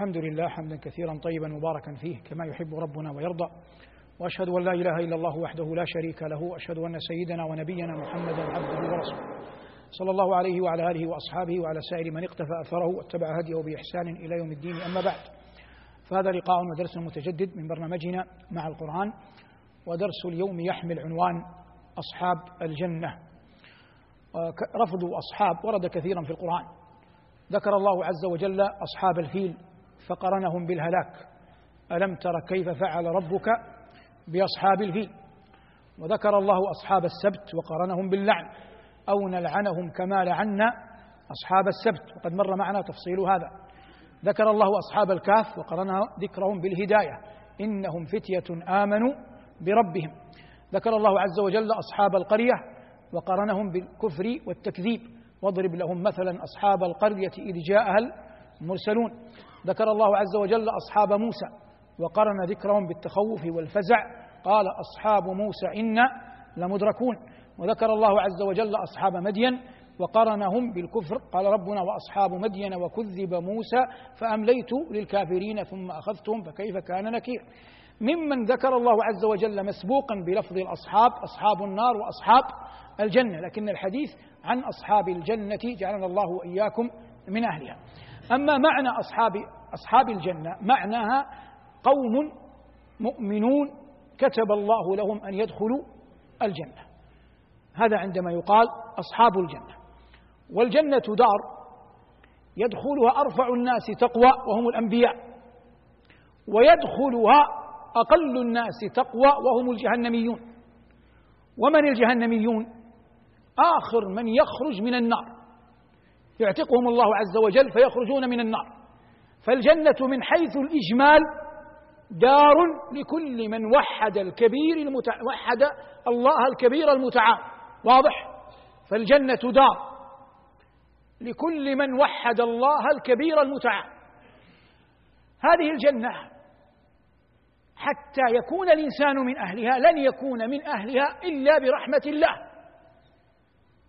الحمد لله حمدا كثيرا طيبا مباركا فيه كما يحب ربنا ويرضى. وأشهد أن لا إله إلا الله وحده لا شريك له وأشهد أن سيدنا ونبينا محمدا عبده ورسوله. صلى الله عليه وعلى آله وأصحابه وعلى سائر من اقتفى أثره واتبع هديه بإحسان إلى يوم الدين. أما بعد فهذا لقاء ودرس متجدد من برنامجنا مع القرآن ودرس اليوم يحمل عنوان أصحاب الجنة. رفض أصحاب ورد كثيرا في القرآن. ذكر الله عز وجل أصحاب الفيل فقرنهم بالهلاك. ألم تر كيف فعل ربك بأصحاب الفيل؟ وذكر الله أصحاب السبت وقرنهم باللعن. أو نلعنهم كما لعنا أصحاب السبت. وقد مر معنا تفصيل هذا. ذكر الله أصحاب الكهف وقرن ذكرهم بالهداية. إنهم فتية آمنوا بربهم. ذكر الله عز وجل أصحاب القرية وقرنهم بالكفر والتكذيب. واضرب لهم مثلا أصحاب القرية إذ جاءها المرسلون. ذكر الله عز وجل أصحاب موسى وقرن ذكرهم بالتخوف والفزع. قال أصحاب موسى أنا لمدركون. وذكر الله عز وجل أصحاب مدين وقرنهم بالكفر. قال ربنا وأصحاب مدين وكذب موسى فأمليت للكافرين ثم أخذتهم فكيف كان نكير. ممن ذكر الله عز وجل مسبوقا بلفظ الأصحاب أصحاب النار وأصحاب الجنة. لكن الحديث عن أصحاب الجنة جعلنا الله وإياكم من أهلها. أما معنى اصحاب أصحاب الجنة معناها قوم مؤمنون كتب الله لهم أن يدخلوا الجنة. هذا عندما يقال أصحاب الجنة. والجنة دار يدخلها أرفع الناس تقوى وهم الأنبياء ويدخلها أقل الناس تقوى وهم الجهنميون. ومن الجهنميون؟ آخر من يخرج من النار. يعتقهم الله عز وجل فيخرجون من النار. فالجنة من حيث الإجمال دار لكل من وحد الكبير المتع... وحد الله الكبير المتعال. واضح؟ فالجنة دار لكل من وحد الله الكبير المتعال. هذه الجنة حتى يكون الإنسان من أهلها لن يكون من أهلها إلا برحمة الله.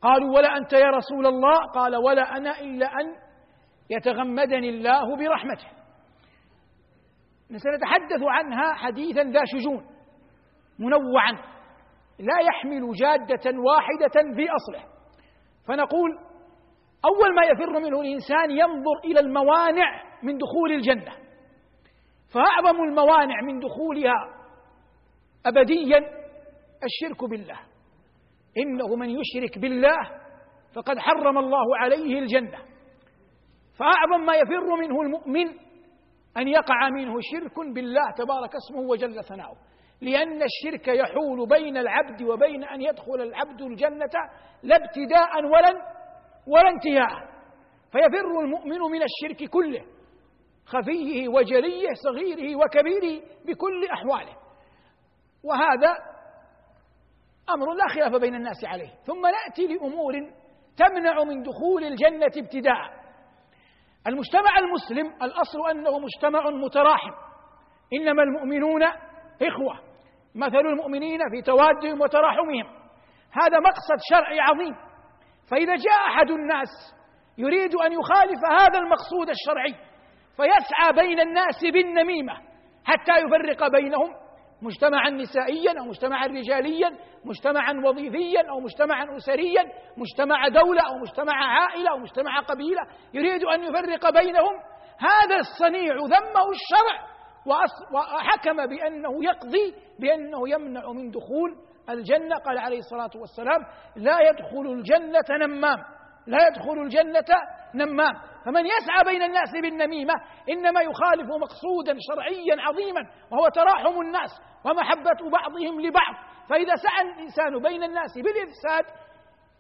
قالوا ولا أنت يا رسول الله؟ قال ولا أنا إلا أن يتغمدني الله برحمته. سنتحدث عنها حديثا ذا شجون منوعا لا يحمل جادة واحدة في أصله. فنقول أول ما يفر منه الإنسان ينظر إلى الموانع من دخول الجنة. فأعظم الموانع من دخولها أبديا الشرك بالله. إنه من يشرك بالله فقد حرم الله عليه الجنة. فأعظم ما يفر منه المؤمن أن يقع منه شرك بالله تبارك اسمه وجل ثناؤه. لأن الشرك يحول بين العبد وبين أن يدخل العبد الجنة لا ابتداء ولا ولا انتهاء. فيفر المؤمن من الشرك كله خفيه وجليه صغيره وكبيره بكل أحواله. وهذا أمر لا خلاف بين الناس عليه. ثم نأتي لأمور تمنع من دخول الجنة ابتداء. المجتمع المسلم الأصل أنه مجتمع متراحم. إنما المؤمنون إخوة. مثل المؤمنين في توادهم وتراحمهم. هذا مقصد شرعي عظيم. فإذا جاء أحد الناس يريد أن يخالف هذا المقصود الشرعي فيسعى بين الناس بالنميمة حتى يفرق بينهم. مجتمعا نسائيا أو مجتمعا رجاليا مجتمعا وظيفيا أو مجتمعا أسريا مجتمع دولة أو مجتمع عائلة أو مجتمع قبيلة يريد أن يفرق بينهم. هذا الصنيع ذمه الشرع وحكم بأنه يقضي بأنه يمنع من دخول الجنة. قال عليه الصلاة والسلام لا يدخل الجنة نمام. لا يدخل الجنة نمام. فمن يسعى بين الناس بالنميمة إنما يخالف مقصودا شرعيا عظيما وهو تراحم الناس ومحبة بعضهم لبعض. فإذا سعى الإنسان بين الناس بالإفساد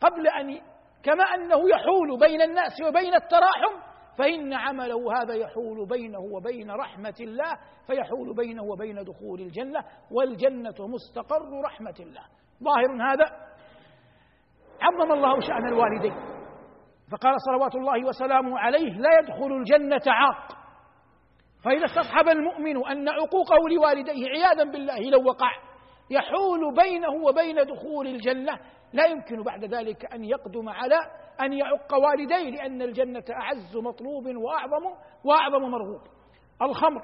قبل أن كما أنه يحول بين الناس وبين التراحم فإن عمله هذا يحول بينه وبين رحمة الله فيحول بينه وبين دخول الجنة والجنة مستقر رحمة الله. ظاهر هذا. عظم الله شأن الوالدين. فقال صلوات الله وسلامه عليه لا يدخل الجنة عاق. فإذا استصحب المؤمن أن عقوقه لوالديه عياذا بالله لو وقع يحول بينه وبين دخول الجنة. لا يمكن بعد ذلك أن يقدم على أن يعق والديه لأن الجنة أعز مطلوب وأعظم وأعظم مرغوب. الخمر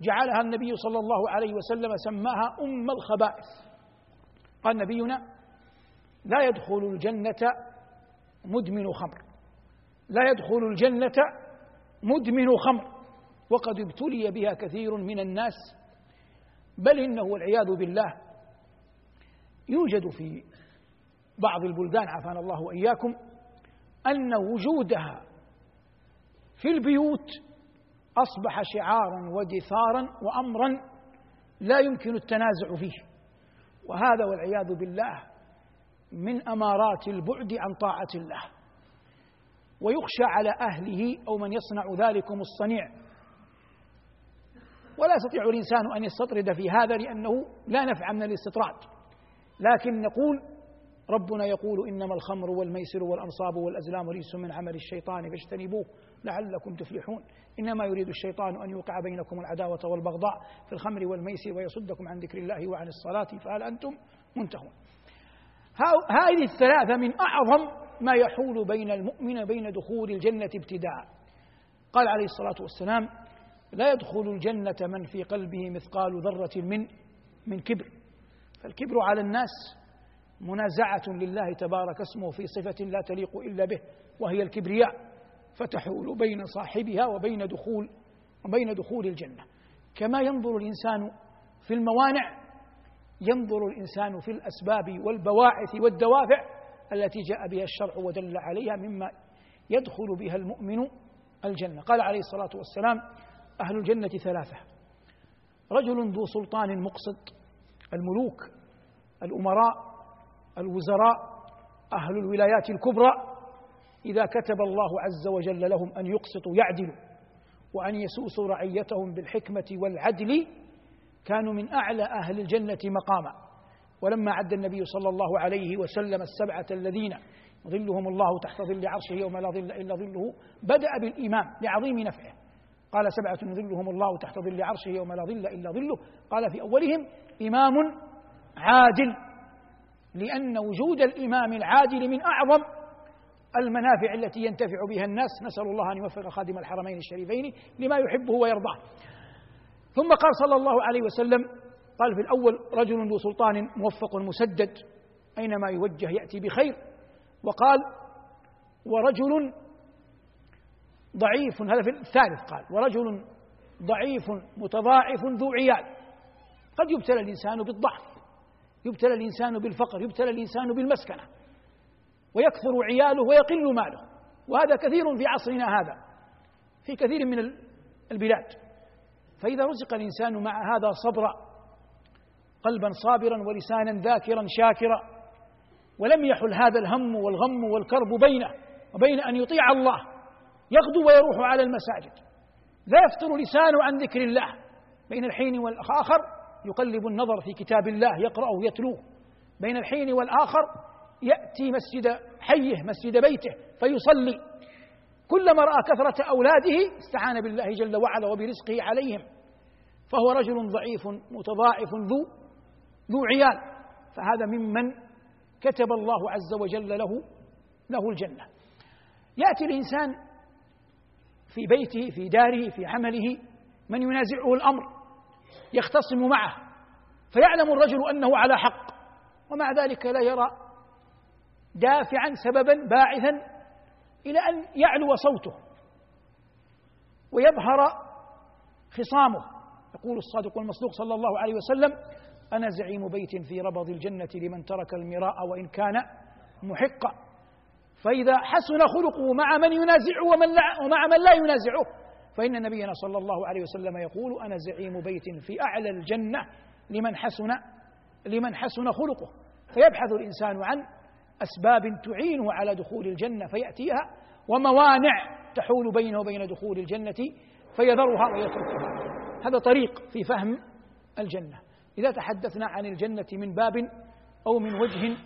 جعلها النبي صلى الله عليه وسلم سماها أم الخبائث. قال نبينا لا يدخل الجنة مدمن خمر. لا يدخل الجنة مدمن خمر. وقد ابتلي بها كثير من الناس. بل إنه والعياذ بالله يوجد في بعض البلدان عافانا الله وإياكم أن وجودها في البيوت أصبح شعارا ودثارا وأمرا لا يمكن التنازع فيه. وهذا والعياذ بالله من أمارات البعد عن طاعة الله. ويخشى على أهله أو من يصنع ذلكم الصنيع. ولا يستطيع الإنسان أن يستطرد في هذا لأنه لا نفع من الاستطراد. لكن نقول ربنا يقول إنما الخمر والميسر والأنصاب والأزلام رجس من عمل الشيطان فاجتنبوه لعلكم تفلحون. إنما يريد الشيطان أن يوقع بينكم العداوة والبغضاء في الخمر والميسر ويصدكم عن ذكر الله وعن الصلاة فهل أنتم منتهون؟ هذه الثلاثة من أعظم ما يحول بين المؤمن بين دخول الجنة ابتداء. قال عليه الصلاة والسلام لا يدخل الجنة من في قلبه مثقال ذرة من من كبر. فالكبر على الناس منازعة لله تبارك اسمه في صفة لا تليق إلا به وهي الكبرياء فتحول بين صاحبها وبين دخول وبين دخول الجنة. كما ينظر الإنسان في الموانع ينظر الإنسان في الأسباب والبواعث والدوافع التي جاء بها الشرع ودل عليها مما يدخل بها المؤمن الجنة. قال عليه الصلاة والسلام أهل الجنة ثلاثة. رجل ذو سلطان مقسط الملوك الأمراء الوزراء أهل الولايات الكبرى إذا كتب الله عز وجل لهم أن يقسطوا يعدلوا وأن يسوسوا رعيتهم بالحكمة والعدل كانوا من أعلى أهل الجنة مقاما. ولما عد النبي صلى الله عليه وسلم السبعة الذين ظلهم الله تحت ظل عرشه يوم لا ظل إلا ظله بدأ بالإمام لعظيم نفعه. قال سبعة يظلهم الله تحت ظل عرشه يوم لا ظل إلا ظله. قال في أولهم إمام عادل لأن وجود الإمام العادل من أعظم المنافع التي ينتفع بها الناس. نسأل الله أن يوفق خادم الحرمين الشريفين لما يحبه ويرضاه. ثم قال صلى الله عليه وسلم قال في الأول رجل ذو سلطان موفق مسدد أينما يوجه يأتي بخير. وقال ورجل ضعيف هذا في الثالث قال ورجل ضعيف متضاعف ذو عيال. قد يبتلى الإنسان بالضعف يبتلى الإنسان بالفقر يبتلى الإنسان بالمسكنة ويكثر عياله ويقل ماله. وهذا كثير في عصرنا هذا في كثير من البلاد. فإذا رزق الإنسان مع هذا صبرا قلبا صابرا ولسانا ذاكرا شاكرا ولم يحل هذا الهم والغم والكرب بينه وبين أن يطيع الله يغدو ويروح على المساجد. لا يفتر لسانه عن ذكر الله. بين الحين والآخر يقلب النظر في كتاب الله يقرأه يتلوه. بين الحين والآخر يأتي مسجد حيه مسجد بيته فيصلي. كلما رأى كثرة أولاده استعان بالله جل وعلا وبرزقه عليهم. فهو رجل ضعيف متضاعف ذو ذو عيال. فهذا ممن كتب الله عز وجل له له الجنة. يأتي الإنسان في بيته في داره في عمله من ينازعه الأمر يختصم معه. فيعلم الرجل أنه على حق ومع ذلك لا يرى دافعا سببا باعثا إلى أن يعلو صوته ويظهر خصامه. يقول الصادق المصدوق صلى الله عليه وسلم أنا زعيم بيت في ربض الجنة لمن ترك المراء وإن كان محقا. فإذا حسن خلقه مع من ينازعه ومن لا ومع من لا ينازعه. فإن نبينا صلى الله عليه وسلم يقول أنا زعيم بيت في أعلى الجنة لمن حسن لمن حسن خلقه. فيبحث الإنسان عن أسباب تعينه على دخول الجنة فيأتيها وموانع تحول بينه وبين دخول الجنة فيذرها ويتركها. هذا طريق في فهم الجنة. إذا تحدثنا عن الجنة من باب أو من وجه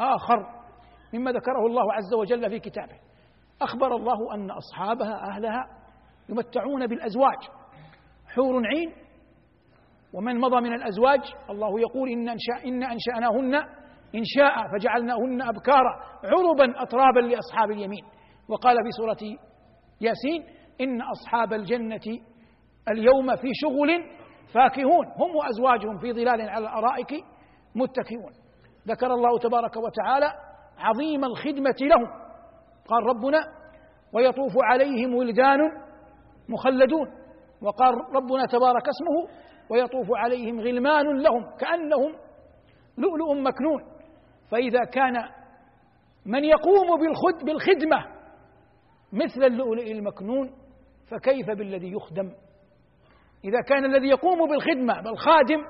آخر مما ذكره الله عز وجل في كتابه. أخبر الله أن أصحابها أهلها يمتعون بالأزواج. حور عين ومن مضى من الأزواج الله يقول إن أنشأ إن أنشأناهن إن شاء فجعلناهن أبكارا عربا أترابا لأصحاب اليمين. وقال في سورة ياسين إن أصحاب الجنة اليوم في شغل فاكهون. هم وأزواجهم في ظلال على الأرائك متكئون. ذكر الله تبارك وتعالى عظيم الخدمة لهم. قال ربنا ويطوف عليهم ولدان مخلدون. وقال ربنا تبارك اسمه ويطوف عليهم غلمان لهم كأنهم لؤلؤ مكنون. فإذا كان من يقوم بالخد بالخدمة مثل اللؤلؤ المكنون فكيف بالذي يخدم؟ إذا كان الذي يقوم بالخدمة بالخادم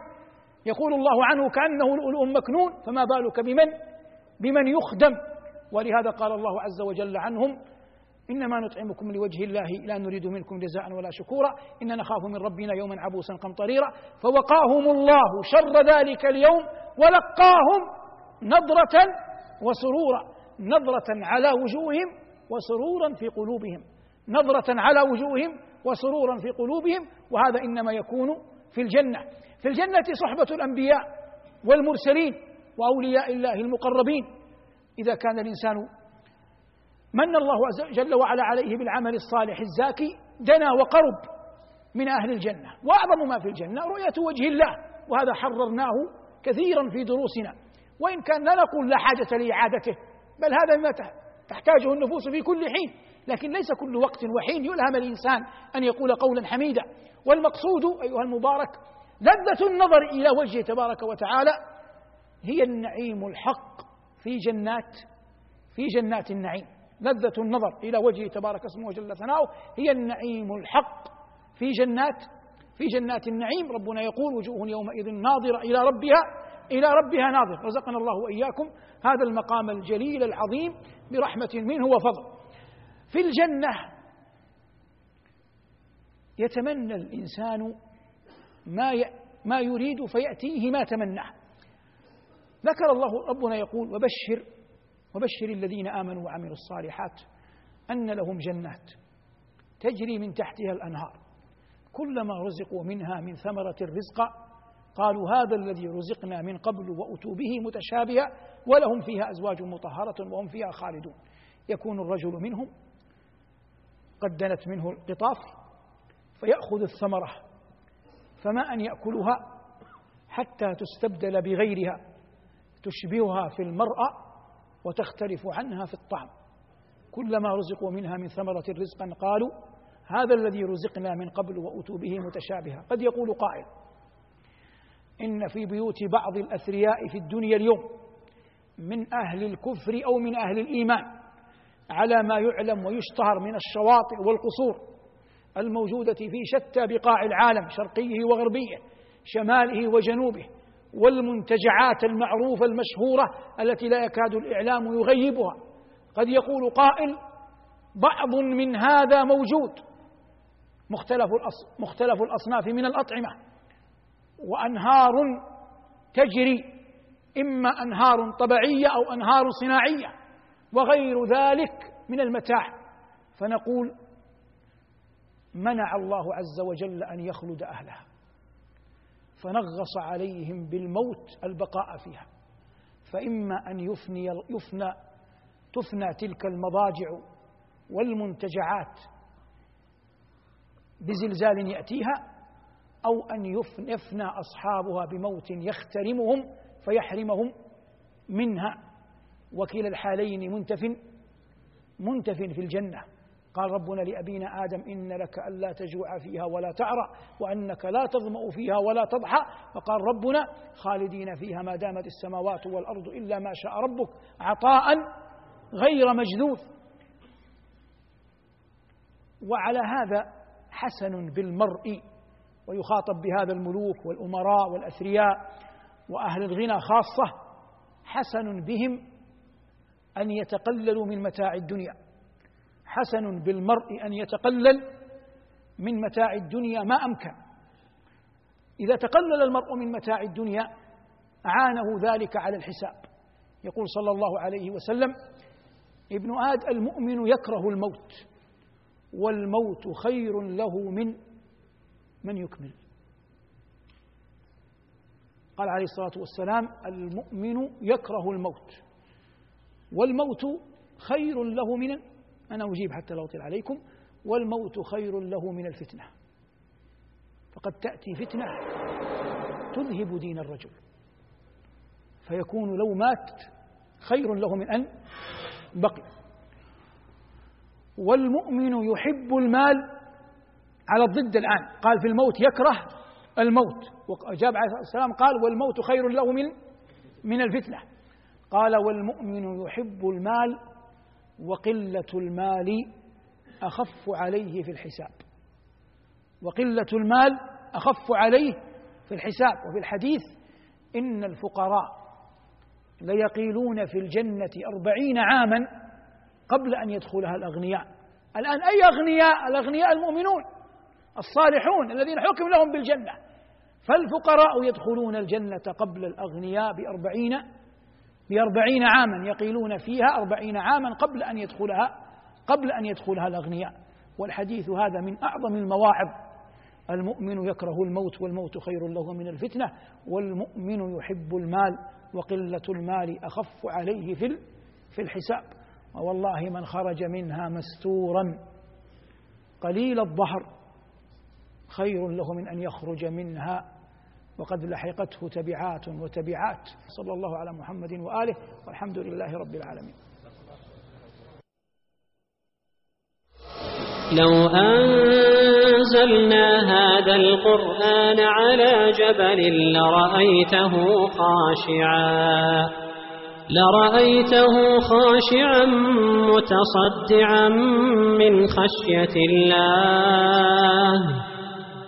يقول الله عنه كأنه لؤلؤ مكنون فما بالك بمن؟ بمن يخدم. ولهذا قال الله عز وجل عنهم إنما نطعمكم لوجه الله لا نريد منكم جزاء ولا شكورا إن نخاف من ربنا يوما عبوسا قمطريرا فوقاهم الله شر ذلك اليوم ولقاهم نضرة وسرورا. نضرة على وجوههم وسرورا في قلوبهم. نضرة على وجوههم وسرورا في قلوبهم وهذا إنما يكون في الجنة. في الجنة صحبة الأنبياء والمرسلين وأولياء الله المقربين. إذا كان الإنسان من الله جل وعلا عليه بالعمل الصالح الزاكي دنا وقرب من أهل الجنة. وأعظم ما في الجنة رؤية وجه الله وهذا حررناه كثيرا في دروسنا. وإن كان لا نقول لا حاجة لإعادته بل هذا ما تحتاجه النفوس في كل حين. لكن ليس كل وقت وحين يلهم الإنسان أن يقول قولا حميدا. والمقصود أيها المبارك لذة النظر إلى وجهه تبارك وتعالى هي النعيم الحق في جنات في جنات النعيم. لذة النظر إلى وجهه تبارك اسمه وجل ثناؤه هي النعيم الحق في جنات في جنات النعيم. ربنا يقول وجوه يومئذ ناظرة إلى ربها إلى ربها ناظر. رزقنا الله وإياكم هذا المقام الجليل العظيم برحمة منه وفضل. في الجنة يتمنى الإنسان ما ما يريد فيأتيه ما تمناه. ذكر الله ربنا يقول وبشر وبشر الذين آمنوا وعملوا الصالحات أن لهم جنات تجري من تحتها الأنهار. كلما رزقوا منها من ثمرة الرزق قالوا هذا الذي رزقنا من قبل وأتوا به متشابها ولهم فيها أزواج مطهرة وهم فيها خالدون. يكون الرجل منهم قد دنت منه القطاف فيأخذ الثمرة فما أن يأكلها حتى تستبدل بغيرها تشبهها في المرأة وتختلف عنها في الطعم. كلما رزقوا منها من ثمرة رزقا قالوا هذا الذي رزقنا من قبل وأتوا به متشابها. قد يقول قائل إن في بيوت بعض الأثرياء في الدنيا اليوم من أهل الكفر أو من أهل الإيمان على ما يعلم ويشتهر من الشواطئ والقصور الموجودة في شتى بقاع العالم شرقيه وغربيه شماله وجنوبه والمنتجعات المعروفة المشهورة التي لا يكاد الإعلام يغيبها. قد يقول قائل بعض من هذا موجود. مختلف مختلف الأصناف من الأطعمة. وأنهار تجري إما أنهار طبيعية أو أنهار صناعية وغير ذلك من المتاع. فنقول منع الله عز وجل أن يخلد أهلها. فنغص عليهم بالموت البقاء فيها. فإما أن يفني يفنى تفنى تلك المضاجع والمنتجعات بزلزال يأتيها أو أن يفنى أصحابها بموت يخترمهم فيحرمهم منها. وكلا الحالين منتف منتف في الجنة. قال ربنا لأبينا آدم إن لك ألا تجوع فيها ولا تعرى وأنك لا تظمأ فيها ولا تضحى. فقال ربنا خالدين فيها ما دامت السماوات والأرض إلا ما شاء ربك عطاء غير مجذوذ. وعلى هذا حسن بالمرء. ويخاطب بهذا الملوك والأمراء والأثرياء وأهل الغنى خاصة حسن بهم أن يتقللوا من متاع الدنيا. حسن بالمرء أن يتقلل من متاع الدنيا ما أمكن. إذا تقلل المرء من متاع الدنيا أعانه ذلك على الحساب. يقول صلى الله عليه وسلم ابن آد المؤمن يكره الموت والموت خير له من من يكمل؟ قال عليه الصلاة والسلام المؤمن يكره الموت والموت خير له من أنا أجيب حتى لا أطيل عليكم والموت خير له من الفتنة. فقد تأتي فتنة تذهب دين الرجل. فيكون لو مات خير له من أن بقي. والمؤمن يحب المال على الضد الآن. قال في الموت يكره الموت. وأجاب عليه الصلاة والسلام قال والموت خير له من من الفتنة. قال والمؤمن يحب المال وقلة المال أخف عليه في الحساب. وقلة المال أخف عليه في الحساب. وفي الحديث إن الفقراء ليقيلون في الجنة أربعين عاما قبل أن يدخلها الأغنياء. الآن أي أغنياء؟ الأغنياء المؤمنون. الصالحون الذين حكم لهم بالجنة. فالفقراء يدخلون الجنة قبل الأغنياء بأربعين بأربعين عاما يقيلون فيها أربعين عاما قبل أن يدخلها قبل أن يدخلها الأغنياء. والحديث هذا من أعظم المواعظ. المؤمن يكره الموت والموت خير له من الفتنة والمؤمن يحب المال وقلة المال أخف عليه في في الحساب. ووالله من خرج منها مستورا قليل الظهر خير له من أن يخرج منها وقد لحقته تبعات وتبعات. صلى الله على محمد وآله والحمد لله رب العالمين. لو أنزلنا هذا القرآن على جبل لرأيته خاشعا لرأيته خاشعا متصدعا من خشية الله.